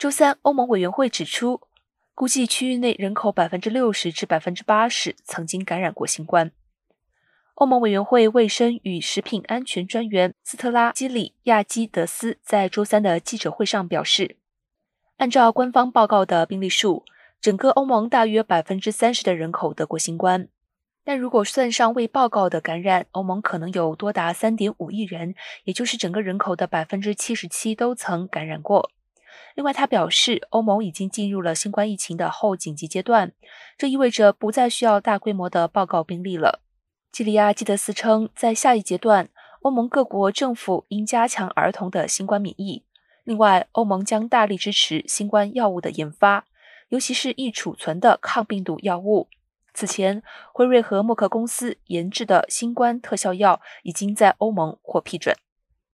周三，欧盟委员会指出，估计区域内人口百分之六十至百分之八十曾经感染过新冠。欧盟委员会卫生与食品安全专员斯特拉基里亚基德斯在周三的记者会上表示，按照官方报告的病例数，整个欧盟大约百分之三十的人口得过新冠。但如果算上未报告的感染，欧盟可能有多达三点五亿人，也就是整个人口的百分之七十七都曾感染过。另外，他表示，欧盟已经进入了新冠疫情的后紧急阶段，这意味着不再需要大规模的报告病例了。基里亚基德斯称，在下一阶段，欧盟各国政府应加强儿童的新冠免疫。另外，欧盟将大力支持新冠药物的研发，尤其是易储存的抗病毒药物。此前，辉瑞和默克公司研制的新冠特效药已经在欧盟获批准。